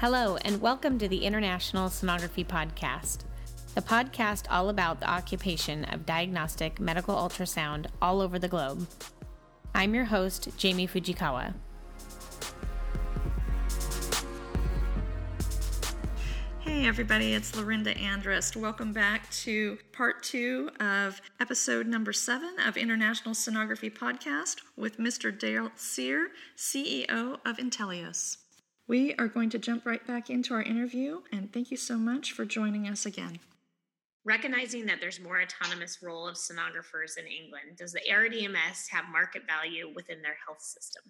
Hello, and welcome to the International Sonography Podcast, the podcast all about the occupation of diagnostic medical ultrasound all over the globe. I'm your host, Jamie Fujikawa. Hey, everybody, it's Lorinda Andrist. Welcome back to part two of episode number seven of International Sonography Podcast with Mr. Dale Cyr, CEO of Inteleos. We are going to jump right back into our interview, and thank you so much for joining us again. Recognizing that there's more autonomous role of sonographers in England, does the ARDMS have market value within their health system?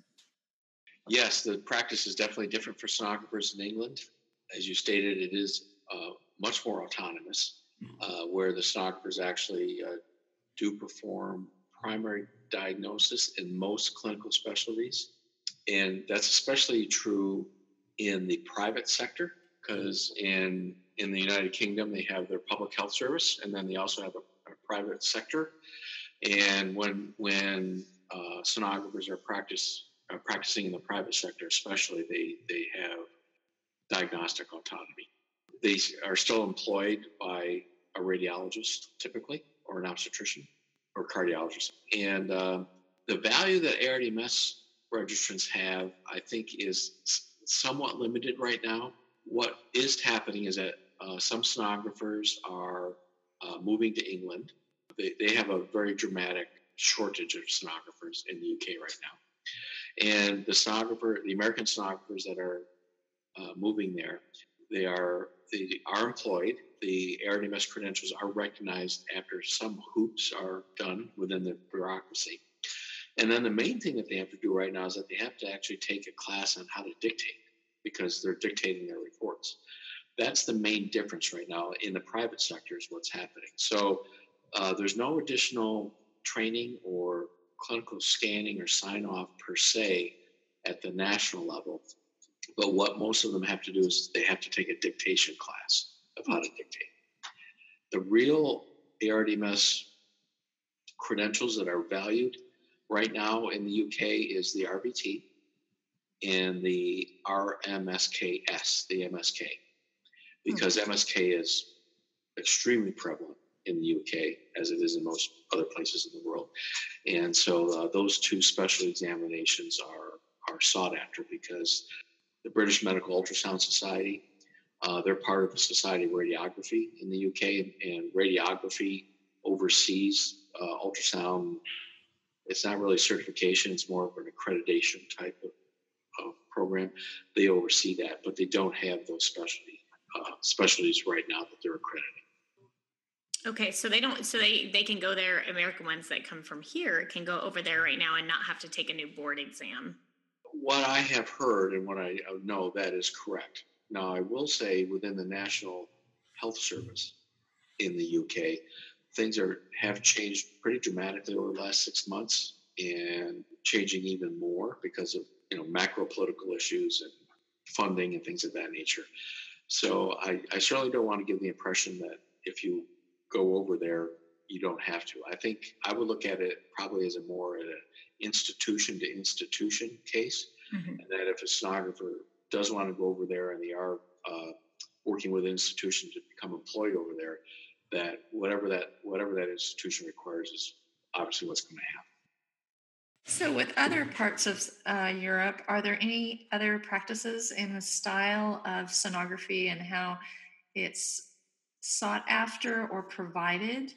Yes, the practice is definitely different for sonographers in England. As you stated, it is uh, much more autonomous, mm-hmm. uh, where the sonographers actually uh, do perform primary diagnosis in most clinical specialties. And that's especially true in the private sector because in in the United Kingdom they have their public health service and then they also have a, a private sector. And when when uh, sonographers are practice uh, practicing in the private sector, especially they they have diagnostic autonomy. They are still employed by a radiologist typically, or an obstetrician, or cardiologist. And uh, the value that ARDMS registrants have, I think, is somewhat limited right now. What is happening is that uh, some sonographers are uh, moving to England. They, they have a very dramatic shortage of sonographers in the UK right now. And the sonographer, the American sonographers that are uh, moving there, they are they are employed. The ARDMS credentials are recognized after some hoops are done within the bureaucracy. And then the main thing that they have to do right now is that they have to actually take a class on how to dictate because they're dictating their reports. That's the main difference right now in the private sector is what's happening. So uh, there's no additional training or clinical scanning or sign off per se at the national level. But what most of them have to do is they have to take a dictation class of how to dictate. The real ARDMS credentials that are valued right now in the UK is the RVT and the RMSKS, the MSK, because mm-hmm. MSK is extremely prevalent in the UK as it is in most other places in the world. And so uh, those two special examinations are, are sought after because the British Medical Ultrasound Society, uh, they're part of the Society of Radiography in the UK, and radiography oversees uh, ultrasound it's not really certification, it's more of an accreditation type of, of program. They oversee that, but they don't have those specialty uh, specialties right now that they're accrediting. Okay, so they don't. So they they can go there. American ones that come from here can go over there right now and not have to take a new board exam. What I have heard and what I know that is correct. Now I will say within the National Health Service in the UK, things are have changed pretty dramatically over the last six months and changing even more because of you know macro political issues and funding and things of that nature. So I, I certainly don't want to give the impression that if you go over there, you don't have to. I think I would look at it probably as a more an institution to institution case, mm-hmm. and that if a sonographer does want to go over there and they are uh, working with an institution to become employed over there, that whatever that whatever that institution requires is obviously what's going to happen. So, with other parts of uh, Europe, are there any other practices in the style of sonography and how it's sought after or provided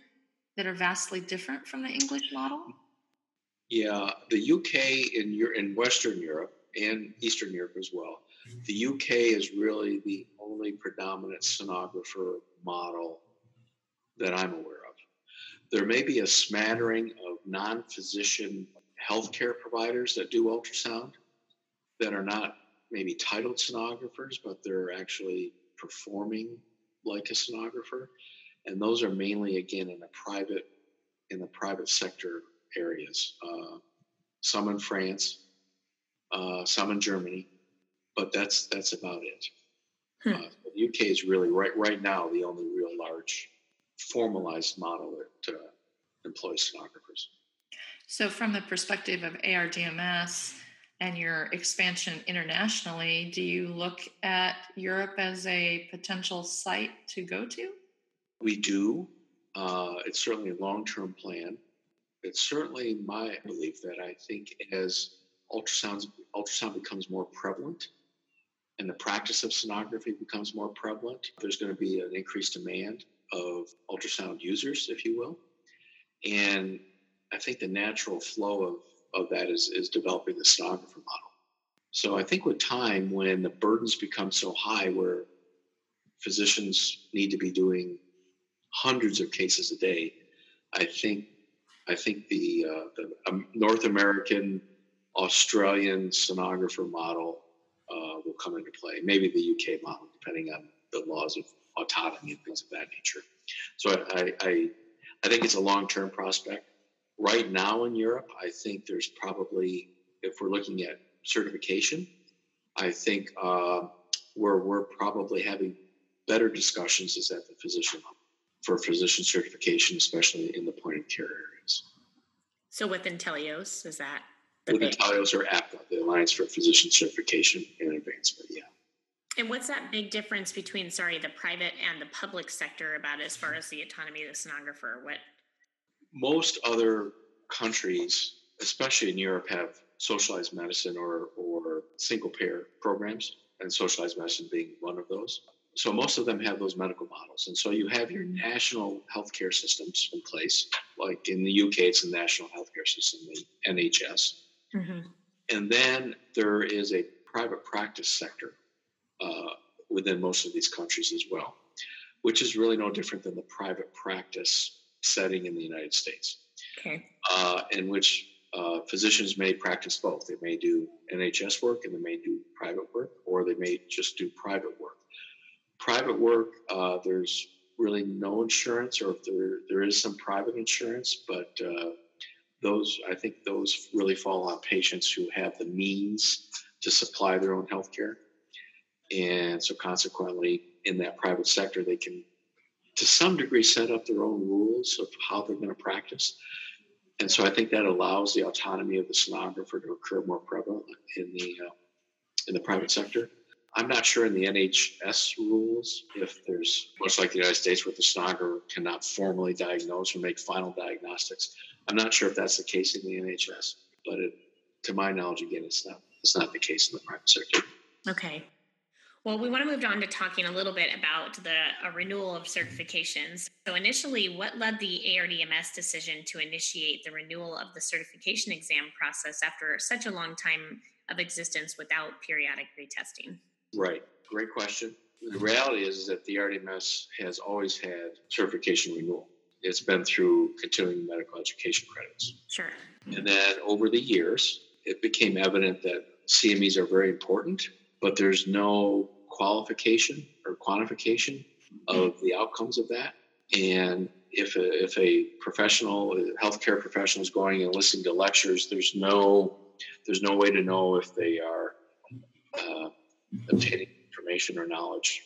that are vastly different from the English model? Yeah, the UK in your in Western Europe and Eastern Europe as well. The UK is really the only predominant sonographer model that I'm aware of. There may be a smattering of non physician healthcare providers that do ultrasound that are not maybe titled sonographers, but they're actually performing like a sonographer. And those are mainly, again, in the private in the private sector areas. Uh, some in France, uh, some in Germany, but that's that's about it. Hmm. Uh, the UK is really right right now the only real large formalized model that uh, employs sonographers. So, from the perspective of ARDMS, and your expansion internationally, do you look at Europe as a potential site to go to? We do. Uh, it's certainly a long term plan. It's certainly my belief that I think as ultrasounds, ultrasound becomes more prevalent and the practice of sonography becomes more prevalent, there's going to be an increased demand of ultrasound users, if you will. And I think the natural flow of, of that is, is developing the sonographer model. So I think with time, when the burdens become so high where physicians need to be doing hundreds of cases a day, I think I think the, uh, the um, North American Australian sonographer model uh, will come into play. Maybe the UK model, depending on the laws of autonomy and things of that nature. So I, I, I think it's a long term prospect. Right now in Europe, I think there's probably, if we're looking at certification, I think uh, where we're probably having better discussions is at the physician level for physician certification, especially in the point of care areas. So with Inteleos, is that? With Inteleos or APCA, the Alliance for Physician Certification and Advancement, yeah. And what's that big difference between, sorry, the private and the public sector about as far as the autonomy of the sonographer? What? Most other countries, especially in Europe, have socialized medicine or, or single payer programs, and socialized medicine being one of those. So most of them have those medical models. And so you have your national healthcare systems in place. Like in the UK, it's the national healthcare system, the NHS. Mm-hmm. And then there is a private practice sector uh, within most of these countries as well, which is really no different than the private practice setting in the United States. Okay. Uh, in which uh, physicians may practice both. They may do NHS work and they may do private work, or they may just do private work private work, uh, there's really no insurance, or if there there is some private insurance, but uh, those I think those really fall on patients who have the means to supply their own health care, and so consequently, in that private sector, they can, to some degree, set up their own rules of how they're going to practice. And so I think that allows the autonomy of the sonographer to occur more prevalent in the uh, in the private sector. I'm not sure in the NHS rules if there's, much like the United States, where the sonographer cannot formally diagnose or make final diagnostics. I'm not sure if that's the case in the NHS, but it, to my knowledge, again, it's not. It's not the case in the private sector. Okay. Well, we want to move on to talking a little bit about the uh, renewal of certifications. So, initially, what led the ARDMS decision to initiate the renewal of the certification exam process after such a long time of existence without periodic retesting? Right. Great question. The reality is, that the RDMS has always had certification renewal. It's been through continuing medical education credits. Sure. And then over the years, it became evident that CMEs are very important, but there's no qualification or quantification of the outcomes of that. And if a, if a professional, a healthcare professional is going and listening to lectures, there's no there's no way to know if they are uh, obtaining information or knowledge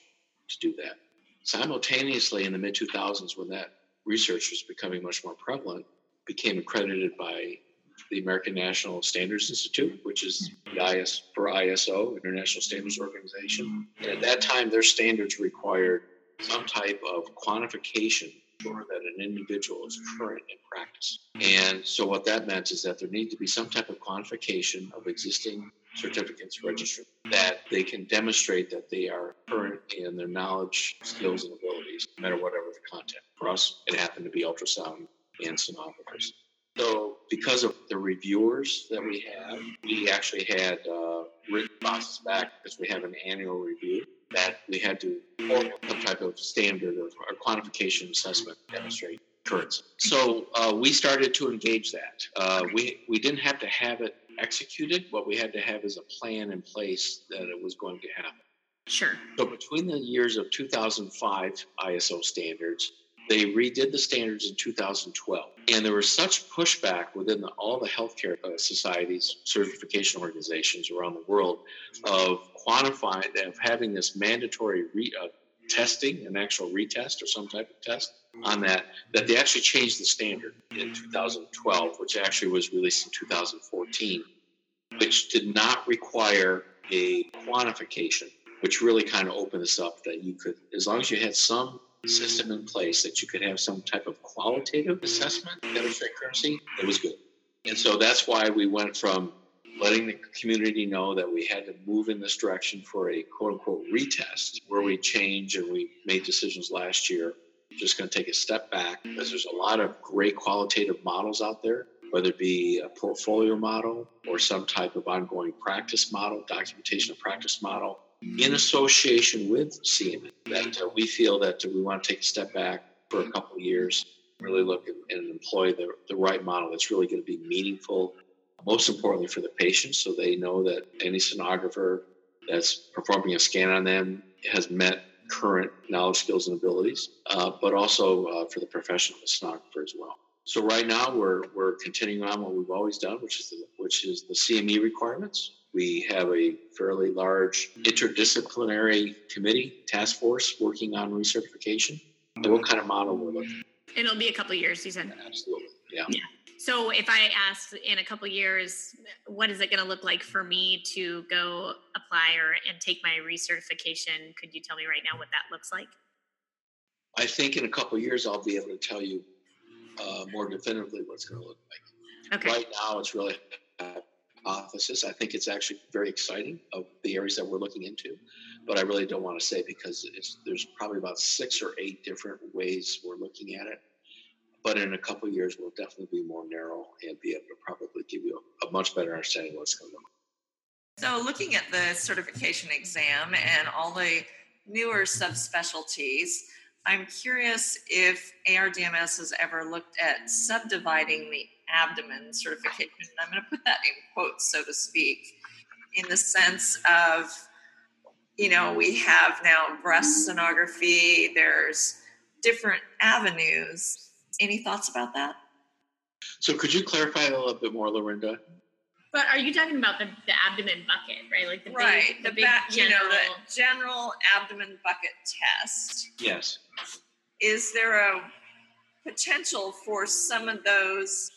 to do that. Simultaneously, in the mid 2000s, when that research was becoming much more prevalent, became accredited by the American National Standards Institute, which is the IS for ISO, International Standards Organization. And at that time, their standards required some type of quantification sure that an individual is current in practice. And so what that meant is that there needed to be some type of quantification of existing certificates registered that they can demonstrate that they are current in their knowledge, skills, and abilities, no matter whatever the content. For us, it happened to be ultrasound and sonographers. So, because of the reviewers that we have, we actually had uh, written process back because we have an annual review that we had to some type of standard or, or quantification assessment to demonstrate currency. So uh, we started to engage that. Uh, we we didn't have to have it executed. What we had to have is a plan in place that it was going to happen. Sure. So between the years of 2005 ISO standards, they redid the standards in 2012. And there was such pushback within the, all the healthcare uh, societies, certification organizations around the world of quantifying, of having this mandatory re, uh, testing, an actual retest or some type of test on that, that they actually changed the standard in 2012, which actually was released in 2014. which did not require a quantification, which really kind of opened this up that you could, as long as you had some system in place that you could have some type of qualitative assessment, demonstrate currency, it was good. And so that's why we went from letting the community know that we had to move in this direction for a quote unquote retest where we change and we made decisions last year. Just going to take a step back because there's a lot of great qualitative models out there, whether it be a portfolio model or some type of ongoing practice model, documentation of practice model, in association with CME. That uh, we feel that we want to take a step back for a couple of years, really look and employ the, the right model that's really going to be meaningful most importantly for the patient so they know that any sonographer that's performing a scan on them has met current knowledge, skills, and abilities, uh, but also uh, for the professional sonographer as well. So right now we're we're continuing on what we've always done, which is the, which is the CME requirements. We have a fairly large interdisciplinary committee task force working on recertification. And what kind of model we're looking? It'll be a couple years, you said. Absolutely, yeah. Yeah. So if I ask in a couple years, what is it going to look like for me to go apply or and take my recertification? Could you tell me right now what that looks like? I think in a couple years I'll be able to tell you uh, more definitively what it's going to look like. Okay. Right now it's really hypothesis. I think it's actually very exciting of the areas that we're looking into, but I really don't want to say because there's probably about six or eight different ways we're looking at it but in a couple years we'll definitely be more narrow and be able to probably give you a, a much better understanding of what's going on. So, looking at the certification exam and all the newer subspecialties, I'm curious if ARDMS has ever looked at subdividing the abdomen certification. I'm going to put that in quotes, so to speak, in the sense of, you know, we have now breast sonography, there's different avenues any thoughts about that? So, could you clarify a little bit more, Lorinda? But are you talking about the, the abdomen bucket, right? Like the right, big, the, the big ba- general... you know the general abdomen bucket test. Yes. Is there a potential for some of those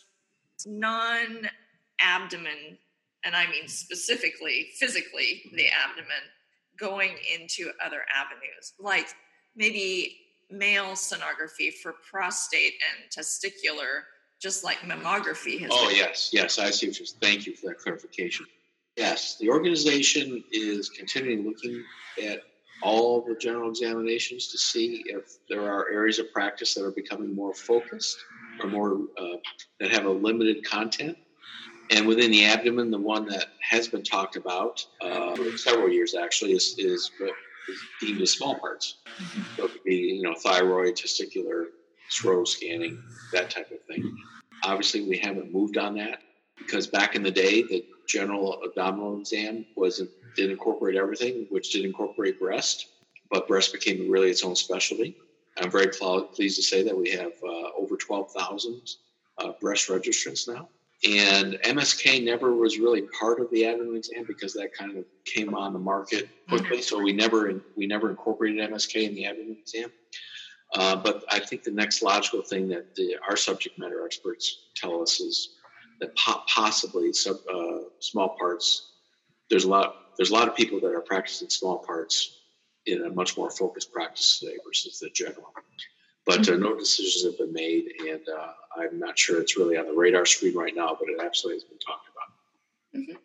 non-abdomen, and I mean specifically physically the mm-hmm. abdomen, going into other avenues, like maybe male sonography for prostate and testicular, just like mammography has. Oh, been. yes, yes, I see what you're Thank you for that clarification. Yes, the organization is continuing looking at all the general examinations to see if there are areas of practice that are becoming more focused or more uh, that have a limited content. And within the abdomen, the one that has been talked about uh, for several years actually is, is deemed as small parts. So it could be, you know, thyroid, testicular, throat scanning, that type of thing. Obviously, we haven't moved on that because back in the day, the general abdominal exam wasn't did incorporate everything, which did incorporate breast, but breast became really its own specialty. I'm very pleased to say that we have uh, over 12,000 uh, breast registrants now. And MSK never was really part of the abdomen exam because that kind of came on the market quickly. Mm-hmm. So we never we never incorporated MSK in the abdomen exam. Uh, but I think the next logical thing that the, our subject matter experts tell us is that po- possibly sub, uh, small parts. There's a lot. There's a lot of people that are practicing small parts in a much more focused practice today versus the general. But uh, no decisions have been made, and uh, I'm not sure it's really on the radar screen right now, but it absolutely has been talked about. Mm-hmm.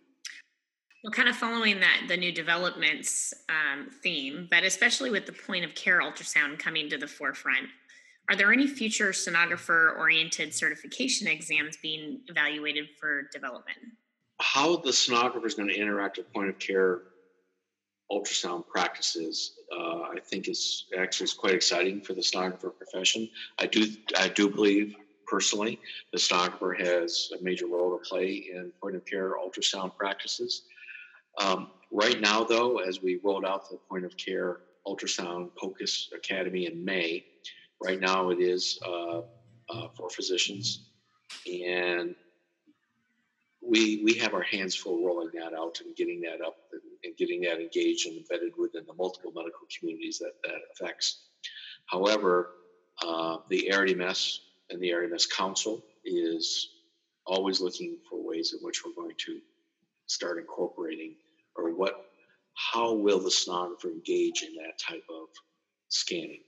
Well, kind of following that, the new developments um, theme, but especially with the point of care ultrasound coming to the forefront, are there any future sonographer oriented certification exams being evaluated for development? How the sonographer is going to interact with point of care ultrasound practices, uh, I think is actually is quite exciting for the sonographer profession. I do I do believe personally the sonographer has a major role to play in point of care ultrasound practices. Um, right now, though, as we rolled out the point of care ultrasound POCUS Academy in May, right now it is uh, uh, for physicians, and we we have our hands full rolling that out and getting that up and, and, getting that engaged and embedded within the multiple medical communities that that affects. However, uh, the ARDMS and the ARDMS Council is always looking for ways in which we're going to start incorporating, or what, how will the sonographer engage in that type of scanning?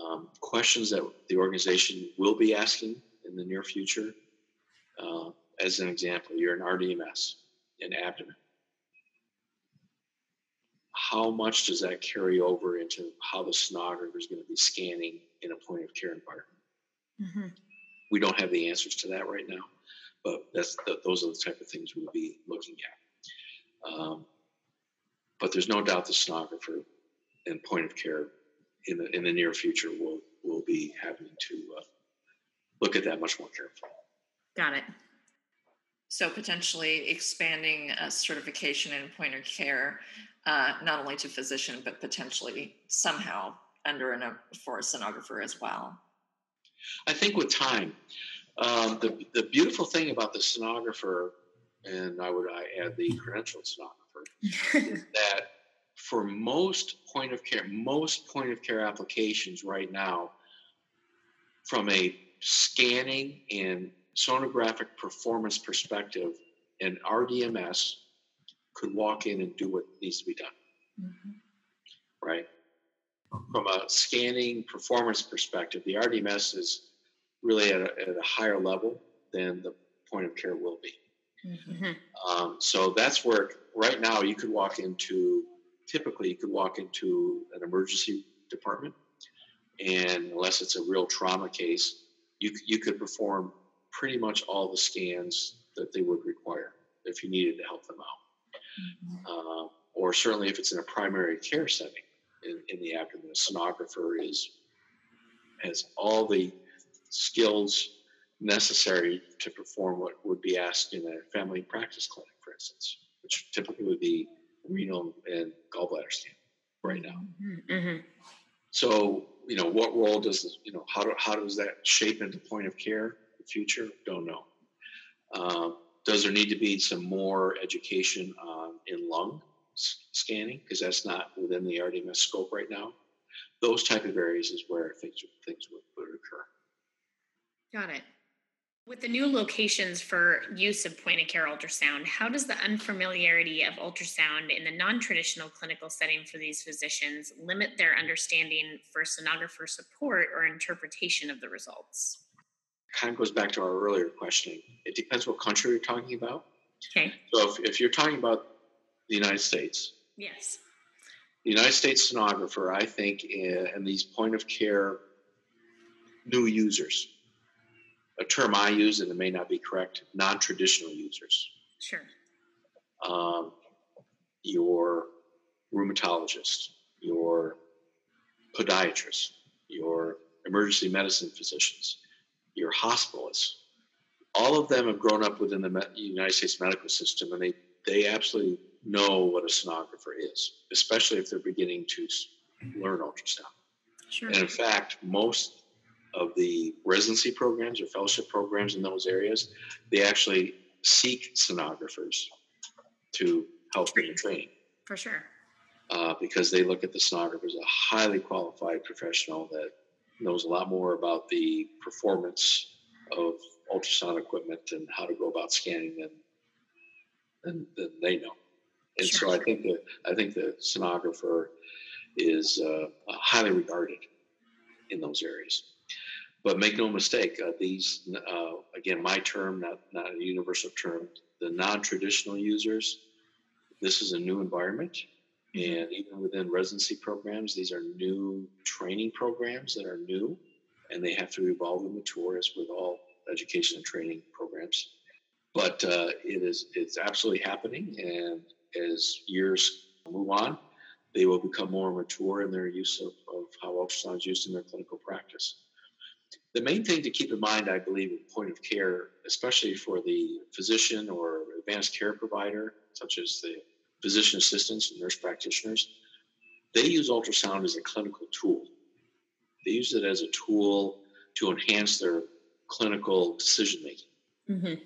Um, questions that the organization will be asking in the near future. Uh, as an example, you're an RDMS in abdomen. How much does that carry over into how the sonographer is going to be scanning in a point of care environment? Mm-hmm. We don't have the answers to that right now, but that's the, those are the type of things we'll be looking at. Um, but there's no doubt the sonographer and point of care in the in the near future will will be having to uh, look at that much more carefully. Got it. So potentially expanding a certification in point of care, uh, not only to physician, but potentially somehow under an, for a sonographer as well. I think with time, um, the, the beautiful thing about the sonographer, and I would I add the credentialed sonographer, is that for most point of care, most point of care applications right now, from a scanning and sonographic performance perspective, an RDMS could walk in and do what needs to be done. Mm-hmm. Right? From a scanning performance perspective, the RDMS is really at a, at a higher level than the point of care will be. Mm-hmm. Um, so that's where right now you could walk into typically you could walk into an emergency department and unless it's a real trauma case you, you could perform pretty much all the scans that they would require if you needed to help them out mm-hmm. uh, or certainly if it's in a primary care setting in, in the abdomen a sonographer is has all the skills necessary to perform what would be asked in a family practice clinic for instance which typically would be renal and gallbladder scan right now. Mm-hmm. mm-hmm. So, you know, what role does this, you know, how, do, how does that shape into point of care future? Don't know. Um, does there need to be some more education on in lung scanning because that's not within the RDMS scope right now? Those type of areas is where things things would, would occur. Got it. With the new locations for use of point of care ultrasound, how does the unfamiliarity of ultrasound in the non traditional clinical setting for these physicians limit their understanding for sonographer support or interpretation of the results? Kind of goes back to our earlier questioning. It depends what country you're talking about. Okay. So if, if you're talking about the United States, yes. The United States sonographer, I think, and these point of care new users, a term I use, and it may not be correct, non traditional users. Sure. Um, your rheumatologist, your podiatrist, your emergency medicine physicians, your hospitalists, all of them have grown up within the United States medical system and they, they absolutely know what a sonographer is, especially if they're beginning to learn ultrasound. Sure. And in fact, most of the residency programs or fellowship programs in those areas, they actually seek sonographers to help in the training. For sure. Uh, because they look at the sonographer as a highly qualified professional that knows a lot more about the performance of ultrasound equipment and how to go about scanning than than, than they know. And sure. so I think that I think the sonographer is uh, highly regarded in those areas. But make no mistake, uh, these, uh, again, my term, not, not a universal term, the non traditional users, this is a new environment. Mm-hmm. And even within residency programs, these are new training programs that are new and they have to evolve and mature as with all education and training programs. But uh, it is it's absolutely happening, and as years move on, they will become more mature in their use of, of how ultrasound is used in their clinical practice. The main thing to keep in mind, I believe, in point of care, especially for the physician or advanced care provider, such as the physician assistants and nurse practitioners, they use ultrasound as a clinical tool. They use it as a tool to enhance their clinical decision making. Mm-hmm.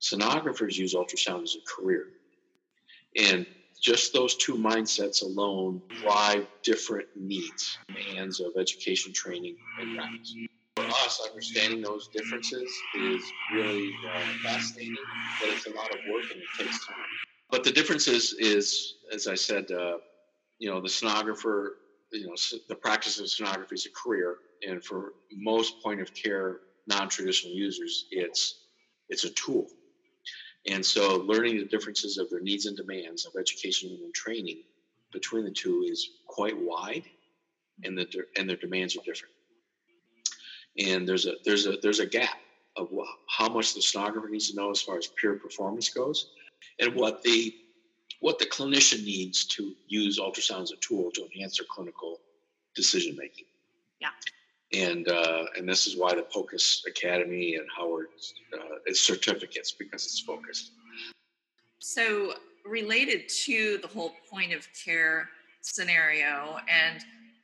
Sonographers use ultrasound as a career. And just those two mindsets alone drive different needs, demands of education, training, and practice. For us, us understanding those differences is really uh, fascinating, but it's a lot of work and it takes time. But the difference is, is as I said, uh, you know, the sonographer, you know, the practice of sonography is a career, and for most point of care non-traditional users, it's it's a tool. And so, learning the differences of their needs and demands of education and training between the two is quite wide, and the and their demands are different. And there's a there's a there's a gap of how much the sonographer needs to know as far as pure performance goes, and what the what the clinician needs to use ultrasound as a tool to enhance their clinical decision making. Yeah. And uh, and this is why the POCUS Academy and Howard uh, is certificates because it's focused. So related to the whole point of care scenario and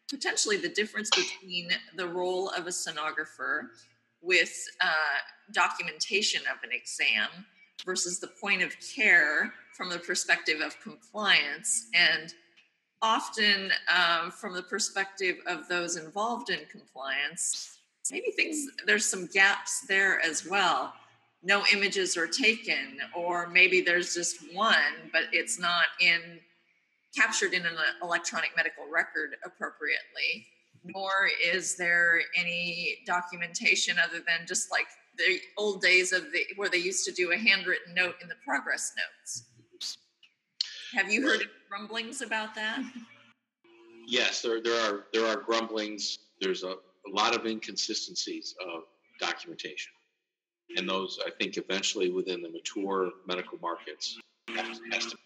potentially the difference between the role of a sonographer with uh, documentation of an exam versus the point of care from the perspective of compliance. And often um, from the perspective of those involved in compliance maybe things there's some gaps there as well. No images are taken or maybe there's just one but it's not in captured in an electronic medical record appropriately. Nor is there any documentation other than just like the old days of the where they used to do a handwritten note in the progress notes. Have you heard of grumblings about that? Yes there, there are there are grumblings. There's a, a lot of inconsistencies of documentation. And those I think eventually within the mature medical markets has, has to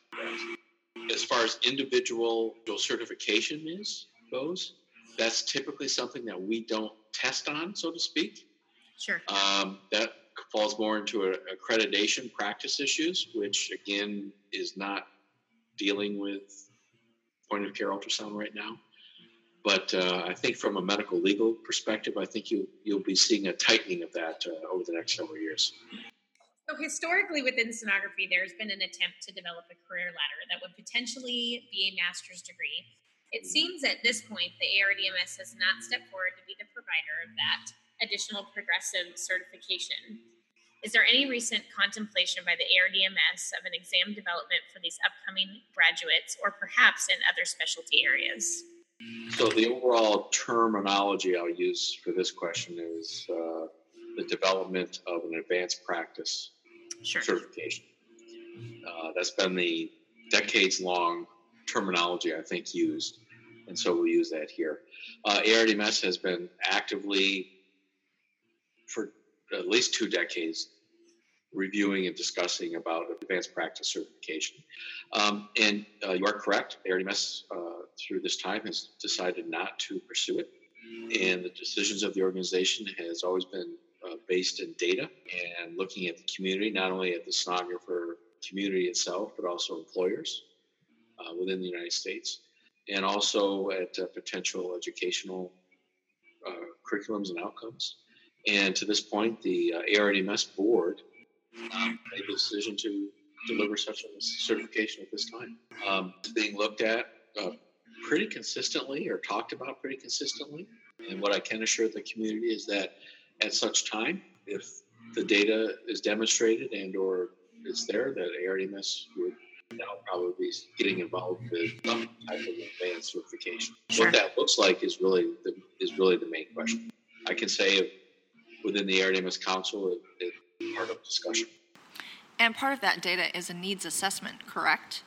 As far as individual certification is goes, that's typically something that we don't test on, so to speak. Sure. Um, that falls more into a, accreditation practice issues, which again is not dealing with point of care ultrasound right now. But uh, I think from a medical legal perspective, I think you you'll be seeing a tightening of that uh, over the next several years. So historically, within sonography, there's been an attempt to develop a career ladder that would potentially be a master's degree. It seems at this point the ARDMS has not stepped forward to be the provider of that additional progressive certification. Is there any recent contemplation by the ARDMS of an exam development for these upcoming graduates, or perhaps in other specialty areas? So the overall terminology I'll use for this question is uh, the development of an advanced practice sure. certification. Uh, that's been the decades-long terminology I think used, and so we'll use that here. Uh, ARDMS has been actively for at least two decades reviewing and discussing about advanced practice certification. Um, and uh, you are correct, ARDMS uh, through this time has decided not to pursue it. And the decisions of the organization has always been uh, based in data and looking at the community, not only at the sonographer community itself, but also employers uh, within the United States, and also at uh, potential educational uh, curriculums and outcomes. And to this point, the ARDMS board um, made the decision to deliver such a certification at this time. Um, it's being looked at uh, pretty consistently or talked about pretty consistently. And what I can assure the community is that at such time, if the data is demonstrated and or it's there, that ARDMS would now probably be getting involved with some type of advanced certification. Sure. What that looks like is really the, is really the main question. I can say within the ARDMS Council, part of discussion. And part of that data is a needs assessment, correct?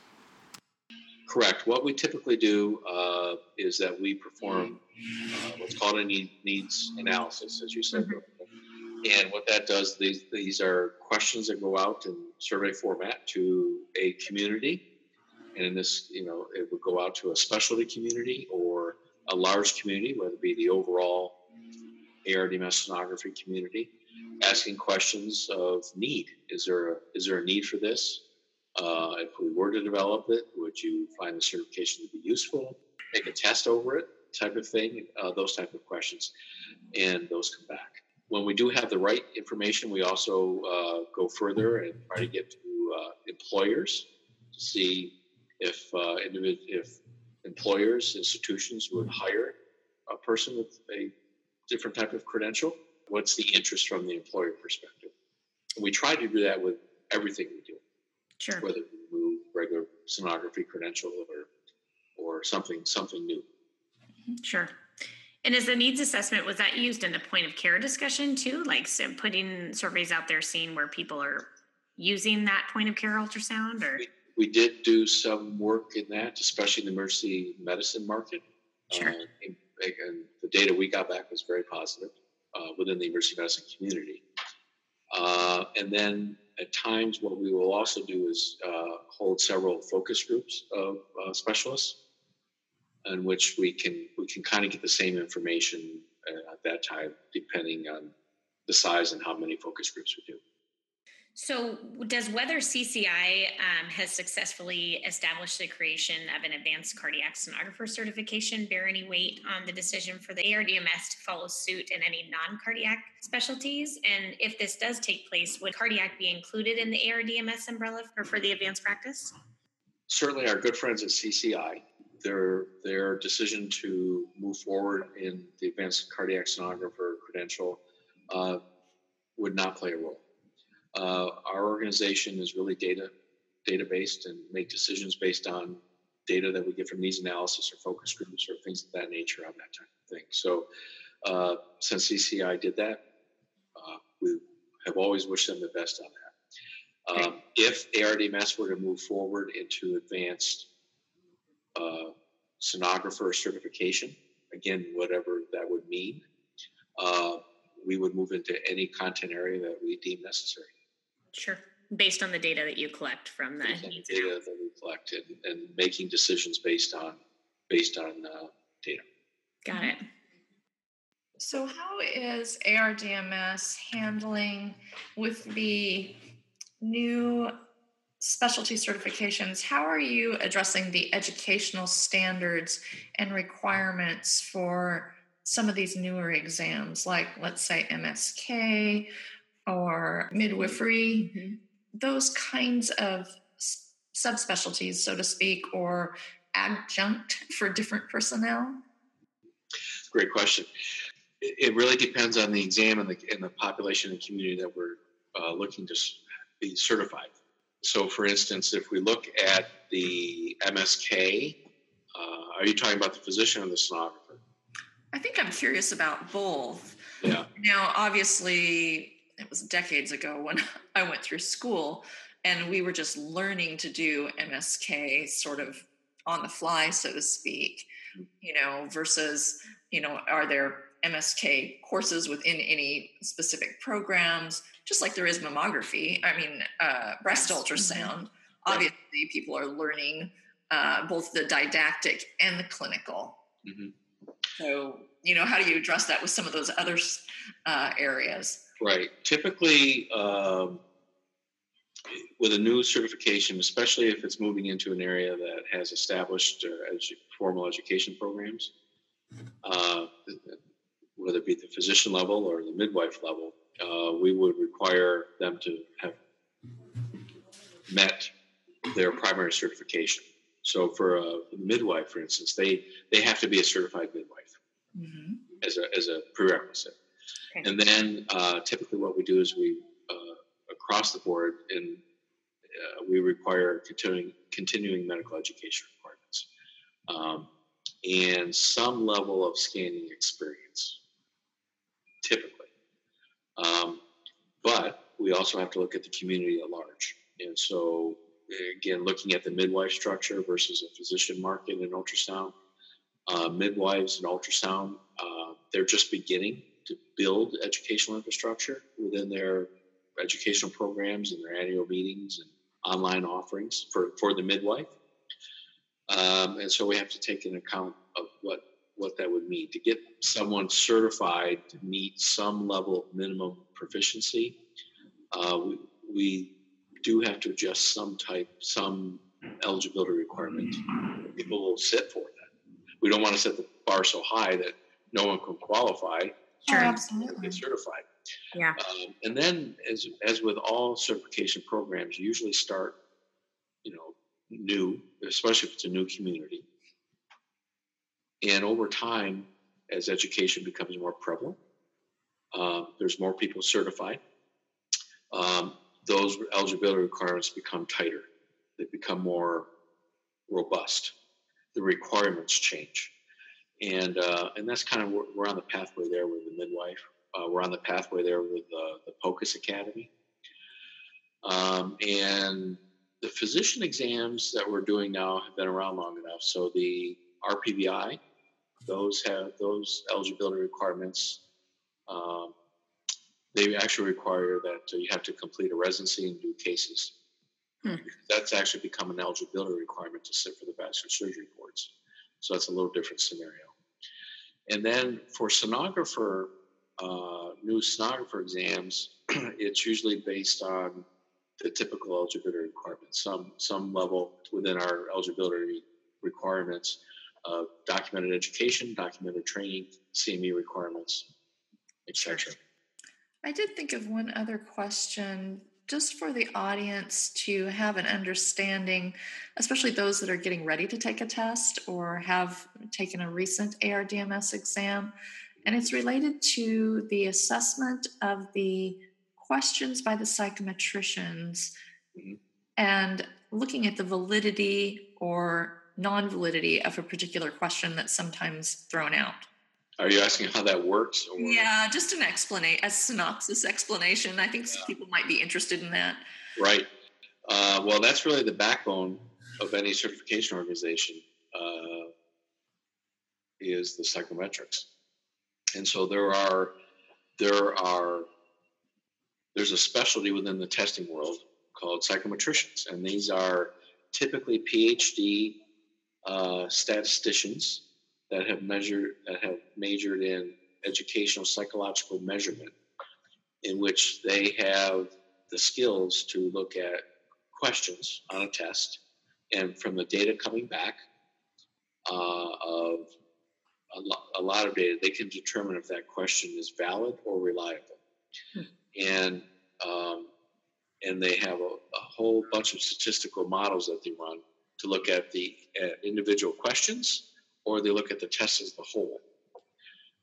Correct. What we typically do uh, is that we perform uh, what's called a need, needs analysis, as you said. Mm-hmm. And what that does, these, these are questions that go out in survey format to a community. And in this, you know, it would go out to a specialty community or a large community, whether it be the overall ARDMS sonography community asking questions of need. Is there a, is there a need for this? Uh, if we were to develop it, would you find the certification to be useful? Take a test over it, type of thing. Uh, those type of questions, and those come back. When we do have the right information, we also uh, go further and try to get to uh, employers to see if uh, if employers institutions would hire a person with a different type of credential what's the interest from the employer perspective. And we try to do that with everything we do. Sure. Whether we move regular sonography credential or or something something new. Sure. And as the needs assessment, was that used in the point of care discussion too? Like so putting surveys out there, seeing where people are using that point of care ultrasound or? We, we did do some work in that, especially in the emergency medicine market. Sure. Uh, and, the data we got back was very positive uh, within the emergency medicine community. Uh, and then at times, what we will also do is uh, hold several focus groups of uh, specialists in which we can we can kind of get the same information uh, at that time, depending on the size and how many focus groups we do. So, does whether CCI um, has successfully established the creation of an advanced cardiac sonographer certification bear any weight on the decision for the ARDMS to follow suit in any non cardiac specialties? And if this does take place, would cardiac be included in the ARDMS umbrella for, for the advanced practice? Certainly, our good friends at CCI their their decision to move forward in the advanced cardiac sonographer credential uh, would not play a role. Uh, our organization is really data data based and make decisions based on data that we get from these analysis or focus groups or things of that nature on that type of thing. So uh, since CCI did that, uh, we have always wished them the best on that. Um, if ARDMS were to move forward into advanced uh, sonographer certification, again, whatever that would mean, uh, we would move into any content area that we deem necessary. Sure. Based on the data that you collect from the needs data that we collect and, and, making decisions based on based on uh, data. Got it. So, how is ARDMS handling with the new specialty certifications, how are you addressing the educational standards and requirements for some of these newer exams, like let's say MSK or midwifery, mm-hmm. those kinds of subspecialties, so to speak, or adjunct for different personnel? Great question. It really depends on the exam and the, and the population and community that we're uh, looking to be certified so, for instance, if we look at the MSK, uh, are you talking about the physician or the sonographer? I think I'm curious about both. Yeah. Now, obviously, it was decades ago when I went through school, and we were just learning to do MSK sort of on the fly, so to speak, you know, versus, you know, are there MSK courses within any specific programs? just like there is mammography, I mean, uh, breast mm-hmm. ultrasound, mm-hmm. obviously people are learning uh, both the didactic and the clinical. Mm-hmm. So, you know, how do you address that with some of those other uh, areas? Right. Typically, um, with a new certification, especially if it's moving into an area that has established uh, edu- formal education programs, uh, whether it be the physician level or the midwife level, uh, we would require them to have met their primary certification. So for a midwife, for instance, they they have to be a certified midwife mm-hmm. as a as a prerequisite. Okay. And then uh, typically what we do is we uh, across the board and uh, we require continuing continuing medical education requirements um, and some level of scanning experience. Typically. Um, but we also have to look at the community at large. And so, again, looking at the midwife structure versus a physician market in ultrasound, uh, midwives and ultrasound, uh, they're just beginning to build educational infrastructure within their educational programs and their annual meetings and online offerings for, for the midwife. Um, and so we have to take into account of what what that would mean to get someone certified to meet some level of minimum proficiency. Uh, we, we do have to adjust some type, some eligibility requirement. People will sit for that. We don't want to set the bar so high that no one can qualify. Sure, absolutely. Get certified. Yeah. Um, and then, as as with all certification programs, you usually start, you know, new, especially if it's a new community and over time, as education becomes more prevalent, uh, there's more people certified. Um, those eligibility requirements become tighter. They become more robust. The requirements change, and uh, and that's kind of we're on the pathway there with the midwife. Uh, we're on the pathway there with uh, the POCUS Academy, um, and the physician exams that we're doing now have been around long enough. So the RPVI, those have those eligibility requirements. Um, they actually require that you have to complete a residency and do cases. Hmm. That's actually become an eligibility requirement to sit for the vascular surgery boards. So that's a little different scenario. And then for sonographer, uh, new sonographer exams, it's usually based on the typical eligibility requirements, some some level within our eligibility requirements, of documented education, documented training, CME requirements, etc. I did think of one other question just for the audience to have an understanding, especially those that are getting ready to take a test or have taken a recent ARDMS exam. And it's related to the assessment of the questions by the psychometricians and looking at the validity or non validity of a particular question that's sometimes thrown out. Are you asking how that works? Or? Yeah, just an explanation, a synopsis explanation. I think yeah. people might be interested in that. Right. Uh, well, that's really the backbone of any certification organization uh, is the psychometrics, and so there are there are there's a specialty within the testing world called psychometricians, and these are typically PhD uh, statisticians that have measured that have majored in educational psychological measurement, in which they have the skills to look at questions on a test, and from the data coming back uh, of a, lo- a, lot of data, they can determine if that question is valid or reliable. Hmm and um, and they have a, a, whole bunch of statistical models that they run to look at the at individual questions, or they look at the test as a whole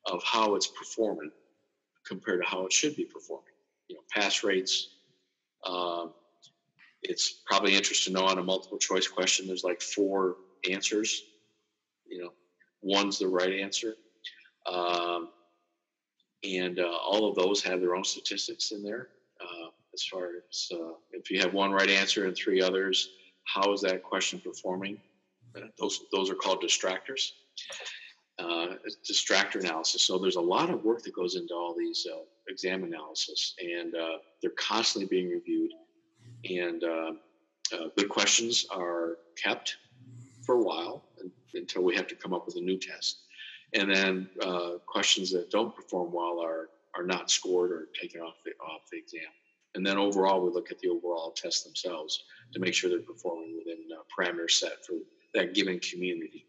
of how it's performing compared to how it should be performing. You know, pass rates. Um, it's probably interesting to know on a multiple choice question. There's like four answers. You know, one's the right answer. Um, and uh, all of those have their own statistics in there uh, as far as uh, if you have one right answer and three others how is that question performing those those are called distractors. Uh, distractor analysis. So there's a lot of work that goes into all these uh, exam analysis and they're constantly being reviewed. And good questions are kept for a while until we have to come up with a new test. And then uh, questions that don't perform well are are not scored or taken off the off the exam. And then overall, we look at the overall tests themselves to make sure they're performing within parameters set for that given community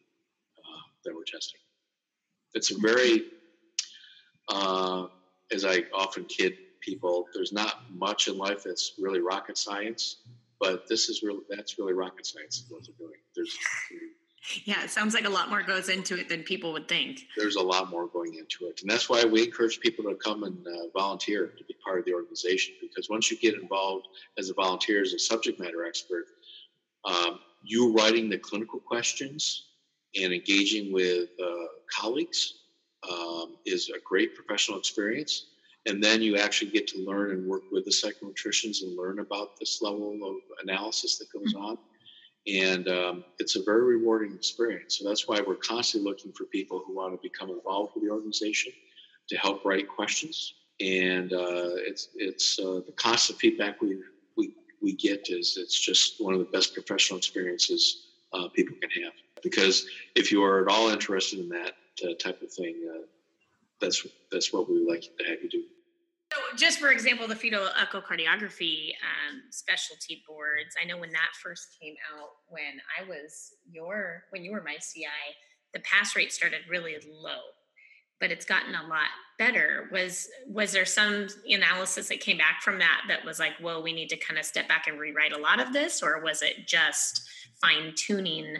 uh, that we're testing. It's a very, uh, as I often kid people, there's not much in life that's really rocket science, but this is really that's really rocket science. What they're doing. There's yeah, it sounds like a lot more goes into it than people would think. There's a lot more going into it. And that's why we encourage people to come and uh, volunteer to be part of the organization. Because once you get involved as a volunteer, as a subject matter expert, um, you writing the clinical questions and engaging with uh, colleagues um, is a great professional experience. And then you actually get to learn and work with the psychometricians and learn about this level of analysis that goes mm-hmm. on and um, it's a very rewarding experience. So that's why we're constantly looking for people who want to become involved with the organization to help write questions. And uh, it's it's uh, the constant feedback we we get is it's just one of the best professional experiences uh, people can have. Because if you are at all interested in that uh, type of thing, uh, that's that's what we would like to have you do. So, just for example, the fetal echocardiography um, specialty boards. I know when that first came out, when I was your, when you were my CI, the pass rate started really low, but it's gotten a lot better. Was was there some analysis that came back from that that was like, well, we need to kind of step back and rewrite a lot of this, or was it just fine tuning,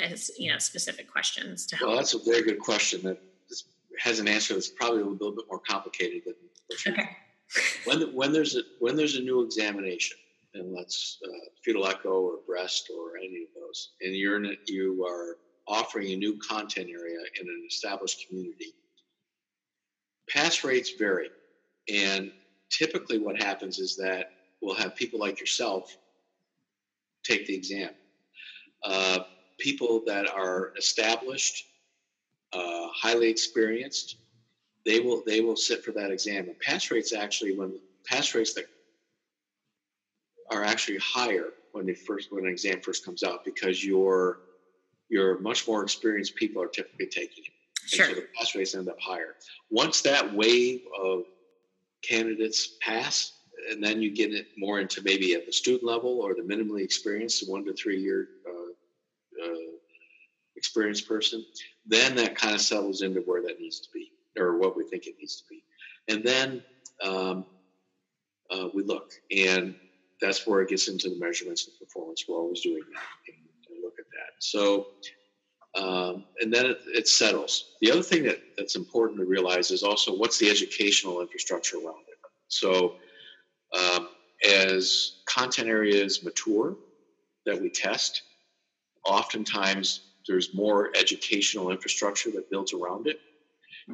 as you know, specific questions to help? Well, that's a very good question. That has an answer that's probably a little bit more complicated than okay. when when there's a when there's a new examination, and let's uh, fetal echo or breast or any of those, and you're in a, you are offering a new content area in an established community. Pass rates vary, and typically what happens is that we'll have people like yourself take the exam. Uh, people that are established, uh, highly experienced, they will they will sit for that exam. And pass rates actually when pass rates that are actually higher when they first when an exam first comes out because your your much more experienced people are typically taking it. Sure. And so the pass rates end up higher. Once that wave of candidates pass, and then you get it more into maybe at the student level or the minimally experienced, one to three year uh, uh, experienced person, then that kind of settles into where that needs to be or what we think it needs to be. And then um, uh, we look, and that's where it gets into the measurements and performance. We're always doing that and, and look at that. So, um, and then it, it, settles. The other thing that, that's important to realize is also what's the educational infrastructure around it. So, um, as content areas mature that we test, oftentimes there's more educational infrastructure that builds around it.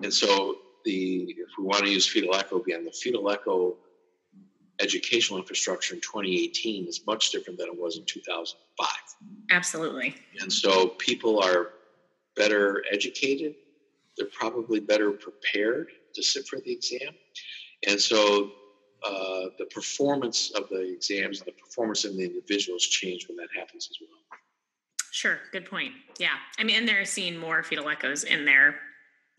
And so the if we want to use fetal echo again, the fetal echo educational infrastructure in 2018 is much different than it was in 2005. Absolutely. And so people are better educated. They're probably better prepared to sit for the exam. And so uh, the performance of the exams and the performance of the individuals change when that happens as well. Sure, good point. Yeah, I mean, and they're seeing more fetal echoes in their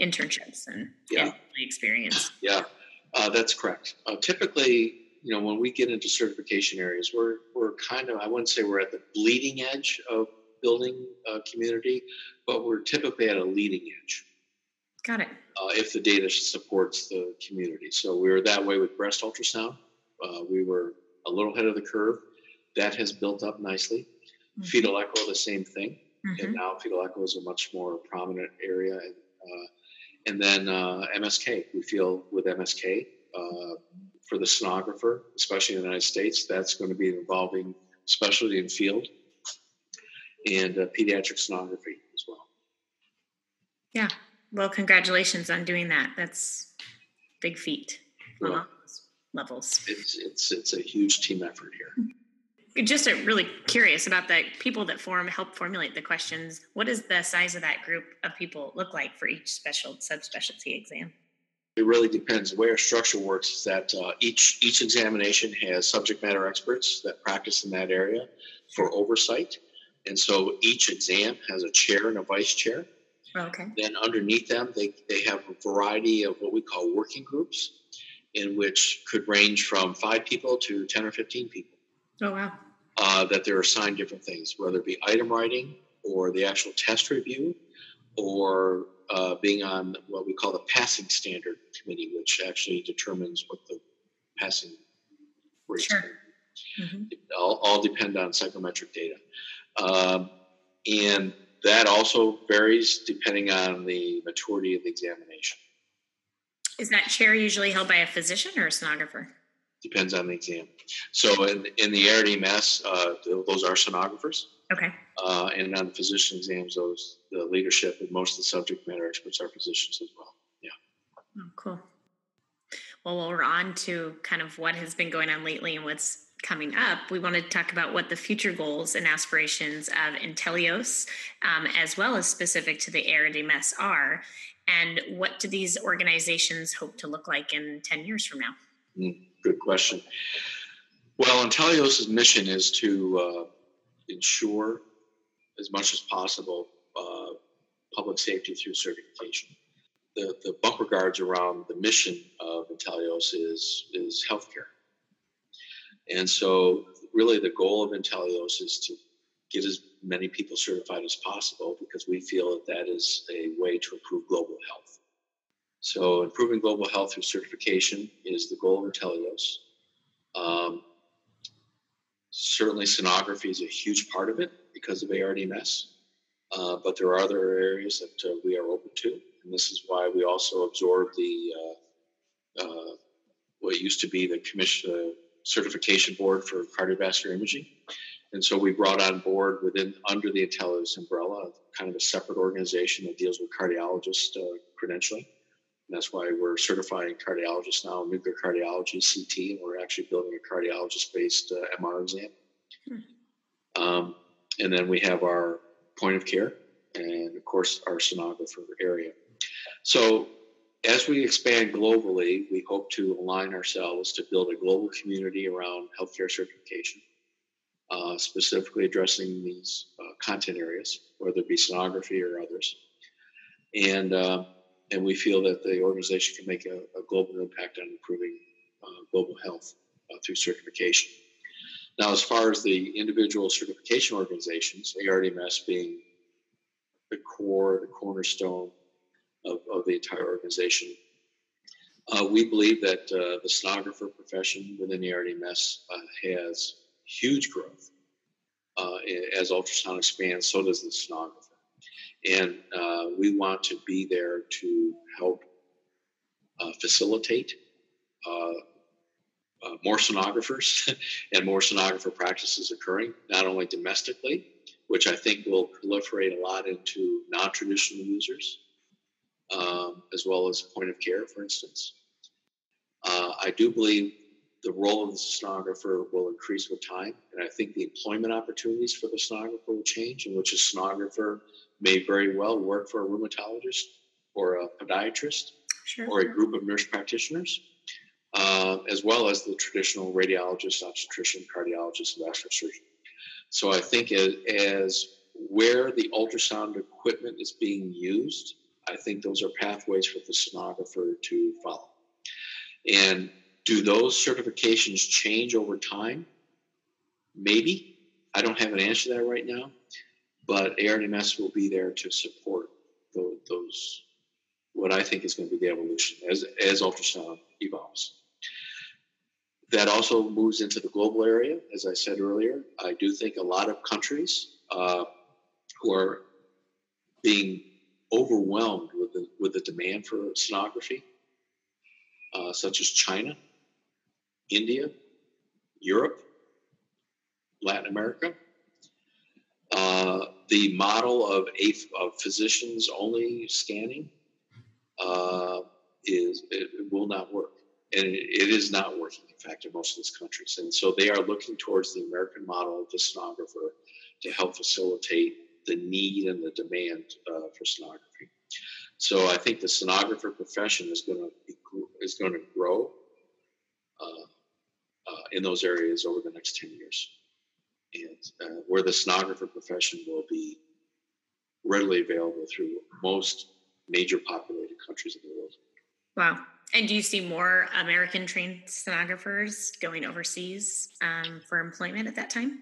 internships and, yeah. and experience. Yeah, uh, that's correct. Uh, typically, you know, when we get into certification areas, we're we're kind of I wouldn't say we're at the bleeding edge of building a community, but we're typically at a leading edge. Got it. Uh, if the data supports the community, so we were that way with breast ultrasound. Uh, we were a little ahead of the curve. That has built up nicely. Mm-hmm. Fetal echo, the same thing. Mm-hmm. And now fetal echo is a much more prominent area. And, uh, and then uh, MSK, we feel with MSK uh, for the sonographer, especially in the United States, that's going to be involving specialty and field and uh, pediatric sonography as well. Yeah. Well, congratulations on doing that. That's big feat well, all levels. It's, it's, it's a huge team effort here just really curious about the people that form help formulate the questions what does the size of that group of people look like for each special subspecialty exam it really depends. The way our structure works is that uh, each each examination has subject matter experts that practice in that area for oversight. And so each exam has a chair and a vice chair. Okay. Then underneath them they, they have a variety of what we call working groups in which could range from five people to 10 or 15 people. Oh, wow. Uh, that they're assigned different things, whether it be item writing or the actual test review or uh, being on what we call the passing standard committee, which actually determines what the passing rates sure. are. Mm-hmm. All, all, depend on psychometric data. Um, and that also varies depending on the maturity of the examination. Is that chair usually held by a physician or a sonographer? depends on the exam. So in, in the ARDMS, uh, those are sonographers. Okay. Uh, and on the physician exams, those the leadership and most of the subject matter experts are physicians as well. Yeah. Oh, cool. Well, while we're on to kind of what has been going on lately and what's coming up, we want to talk about what the future goals and aspirations of Inteleos, um, as well as specific to the ARDMS, are, and what do these organizations hope to look like in 10 years from now? Mm good question. Well, Inteleos' mission is to uh, ensure as much as possible uh, public safety through certification. The, the bumper guards around the mission of Inteleos is, is healthcare. And so, really, the goal of Inteleos is to get as many people certified as possible because we feel that that is a way to improve global health. So improving global health through certification is the goal of Inteleos. Um, certainly sonography is a huge part of it because of ARDMS, uh, but there are other areas that uh, we are open to. and this is why we also absorbed the uh, uh, what used to be the commission uh, certification board for cardiovascular imaging. And so we brought on board within under the Inteleos umbrella, kind of a separate organization that deals with cardiologist uh, credentialing. That's why we're certifying cardiologists now, nuclear cardiology, CT, and we're actually building a cardiologist-based uh, MR exam. Hmm. Um, and then we have our point of care, and of course our sonographer area. So as we expand globally, we hope to align ourselves to build a global community around healthcare certification, uh, specifically addressing these uh, content areas, whether it be sonography or others. And, uh, and we feel that the organization can make a, a global impact on improving uh, global health uh, through certification. Now, as far as the individual certification organizations, ARDMS being the core, the cornerstone of, of the entire organization. Uh, we believe that uh, the sonographer profession within the RDMS uh, has huge growth. Uh, as ultrasound expands, so does the sonographer. And uh, we want to be there to help uh, facilitate more sonographers and more sonographer practices occurring, not only domestically, which I think will proliferate a lot into non traditional users, um, as well as point of care, for instance. Uh, I do believe the role of the sonographer will increase with time, and I think the employment opportunities for the sonographer will change, in which a sonographer may very well work for a rheumatologist or a podiatrist sure. or a group of nurse practitioners, uh, as well as the traditional radiologist, obstetrician, cardiologist, and vascular surgeon. So I think as, as where the ultrasound equipment is being used, I think those are pathways for the sonographer to follow. And do those certifications change over time? Maybe. I don't have an answer to that right now, but ARDMS will be there to support those, those what I think is going to be the evolution as, as ultrasound evolves. That also moves into the global area, as I said earlier. I do think a lot of countries uh, who are being overwhelmed with the, with the demand for sonography, uh, such as China, India, Europe, Latin America. Uh, the model of, a, of physicians only scanning uh, is it, will not work, and it, it is not working. In fact, in most of these countries, and so they are looking towards the American model of the sonographer to help facilitate the need and the demand uh, for sonography. So I think the sonographer profession is going to is going to grow uh, uh, in those areas over the next ten years, and uh, where the sonographer profession will be readily available through most major populated countries in the world. Wow. And do you see more American trained sonographers going overseas um, for employment at that time?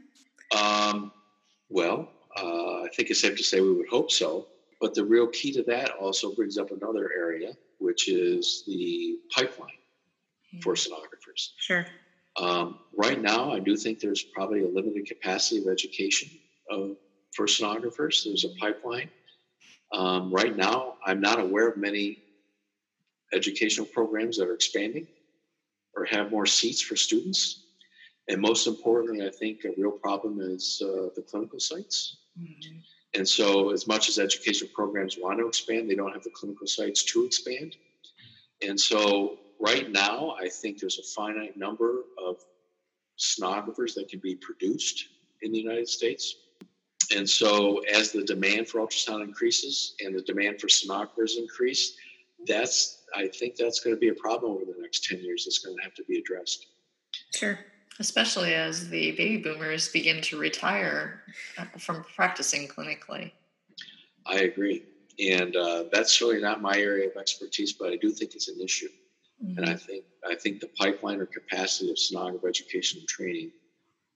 Um, well, uh, I think it's safe to say we would hope so. But the real key to that also brings up another area, which is the pipeline for sonographers. Sure. Um, right now, I do think there's probably a limited capacity of education of, for sonographers. There's a pipeline. Um, right now, I'm not aware of many educational programs that are expanding or have more seats for students. And most importantly, I think a real problem is uh, the clinical sites. Mm-hmm. And so, as much as educational programs want to expand, they don't have the clinical sites to expand. And so, right now, I think there's a finite number of sonographers that can be produced in the United States. And so, as the demand for ultrasound increases and the demand for sonographers increase, that's I think that's going to be a problem over the next 10 years that's going to have to be addressed. Sure especially as the baby boomers begin to retire uh, from practicing clinically. I agree. And uh, that's really not my area of expertise, but I do think it's an issue. Mm-hmm. And I think I think the pipeline or capacity of sonographer education and training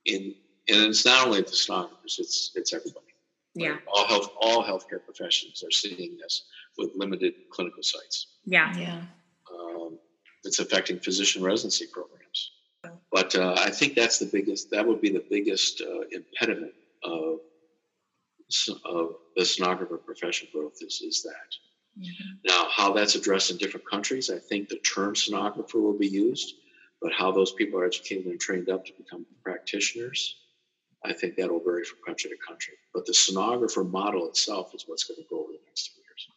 in and it's not only the sonographers, it's it's everybody. Yeah. Right? All health all healthcare professions are seeing this with limited clinical sites. Yeah. Yeah. Um, it's affecting physician residency programs. But uh, I think that's the biggest. That would be the biggest uh, impediment of of the sonographer profession growth is is that Mm-hmm. Now, how that's addressed in different countries, I think the term sonographer will be used, but how those people are educated and trained up to become practitioners, I think that will vary from country to country. But the sonographer model itself is what's going to go over the next three years.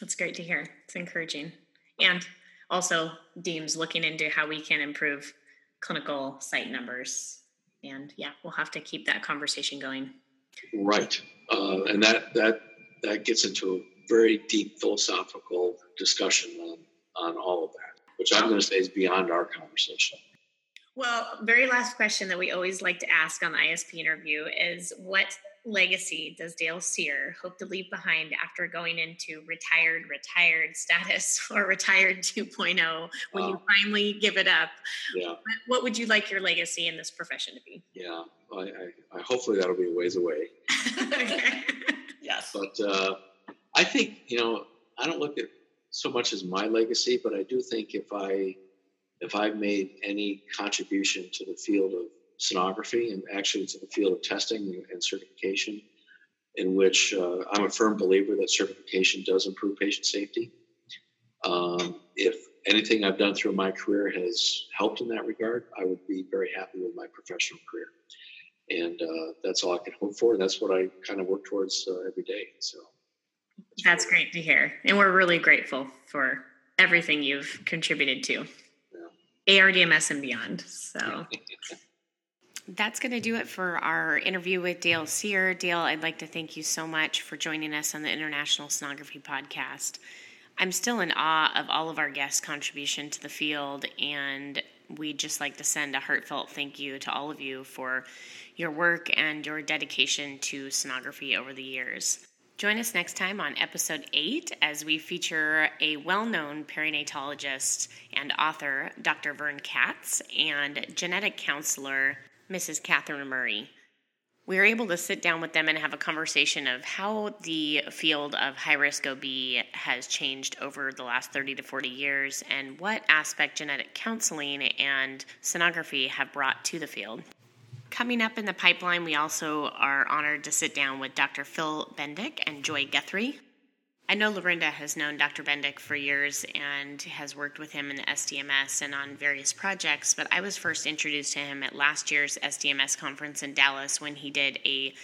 That's great to hear. It's encouraging. And also, Deems looking into how we can improve clinical site numbers. And yeah, we'll have to keep that conversation going. Right. Uh, and that, that, that gets into very deep philosophical discussion on, on all of that, which I'm going to say is beyond our conversation. Well, very last question that we always like to ask on the ISP interview is what legacy does Dale Cyr hope to leave behind after going into retired, retired status or retired 2.0 when you finally give it up? Yeah. What would you like your legacy in this profession to be? Yeah, I, I, I hopefully that'll be a ways away. okay. yes. But uh, I think, you know, I don't look at so much as my legacy, but I do think if I if I've made any contribution to the field of sonography and actually to the field of testing and certification, in which uh, I'm a firm believer that certification does improve patient safety. Um, if anything I've done through my career has helped in that regard, I would be very happy with my professional career. And uh, that's all I can hope for. And that's what I kind of work towards uh, every day. So that's great to hear. And we're really grateful for everything you've contributed to yeah. ARDMS and beyond. So. That's going to do it for our interview with Dale Cyr. Dale, I'd like to thank you so much for joining us on the International Sonography Podcast. I'm still in awe of all of our guests' contribution to the field, and we'd just like to send a heartfelt thank you to all of you for your work and your dedication to sonography over the years. Join us next time on episode 8 as we feature a well known perinatologist and author, Dr. Vern Katz, and genetic counselor, Mrs. Catherine Murray. We were able to sit down with them and have a conversation of how the field of high risk OB has changed over the last 30 to 40 years and what aspect genetic counseling and sonography have brought to the field. Coming up in the pipeline, we also are honored to sit down with Dr. Phil Bendick and Joy Guthrie. I know Lorinda has known Dr. Bendick for years and has worked with him in the SDMS and on various projects, but I was first introduced to him at last year's SDMS conference in Dallas when he did a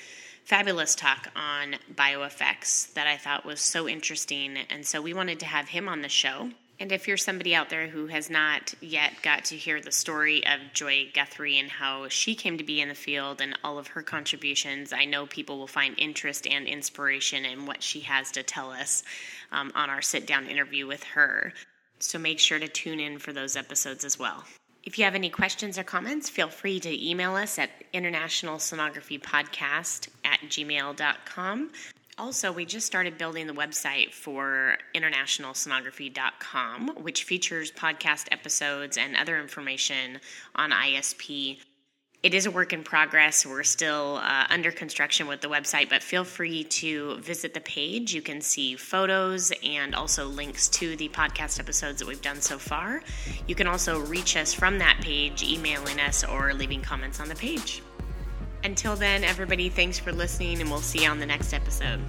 fabulous talk on bioeffects that I thought was so interesting. And so we wanted to have him on the show. And if you're somebody out there who has not yet got to hear the story of Joy Guthrie and how she came to be in the field and all of her contributions, I know people will find interest and inspiration in what she has to tell us um, on our sit down interview with her. So make sure to tune in for those episodes as well. If you have any questions or comments, feel free to email us at internationalsonographypodcast at gmail.com. Also, we just started building the website for internationalsonography.com, which features podcast episodes and other information on ISP. It is a work in progress. We're still uh, under construction with the website, but feel free to visit the page. You can see photos and also links to the podcast episodes that we've done so far. You can also reach us from that page, emailing us or leaving comments on the page. Until then, everybody, thanks for listening, and we'll see you on the next episode.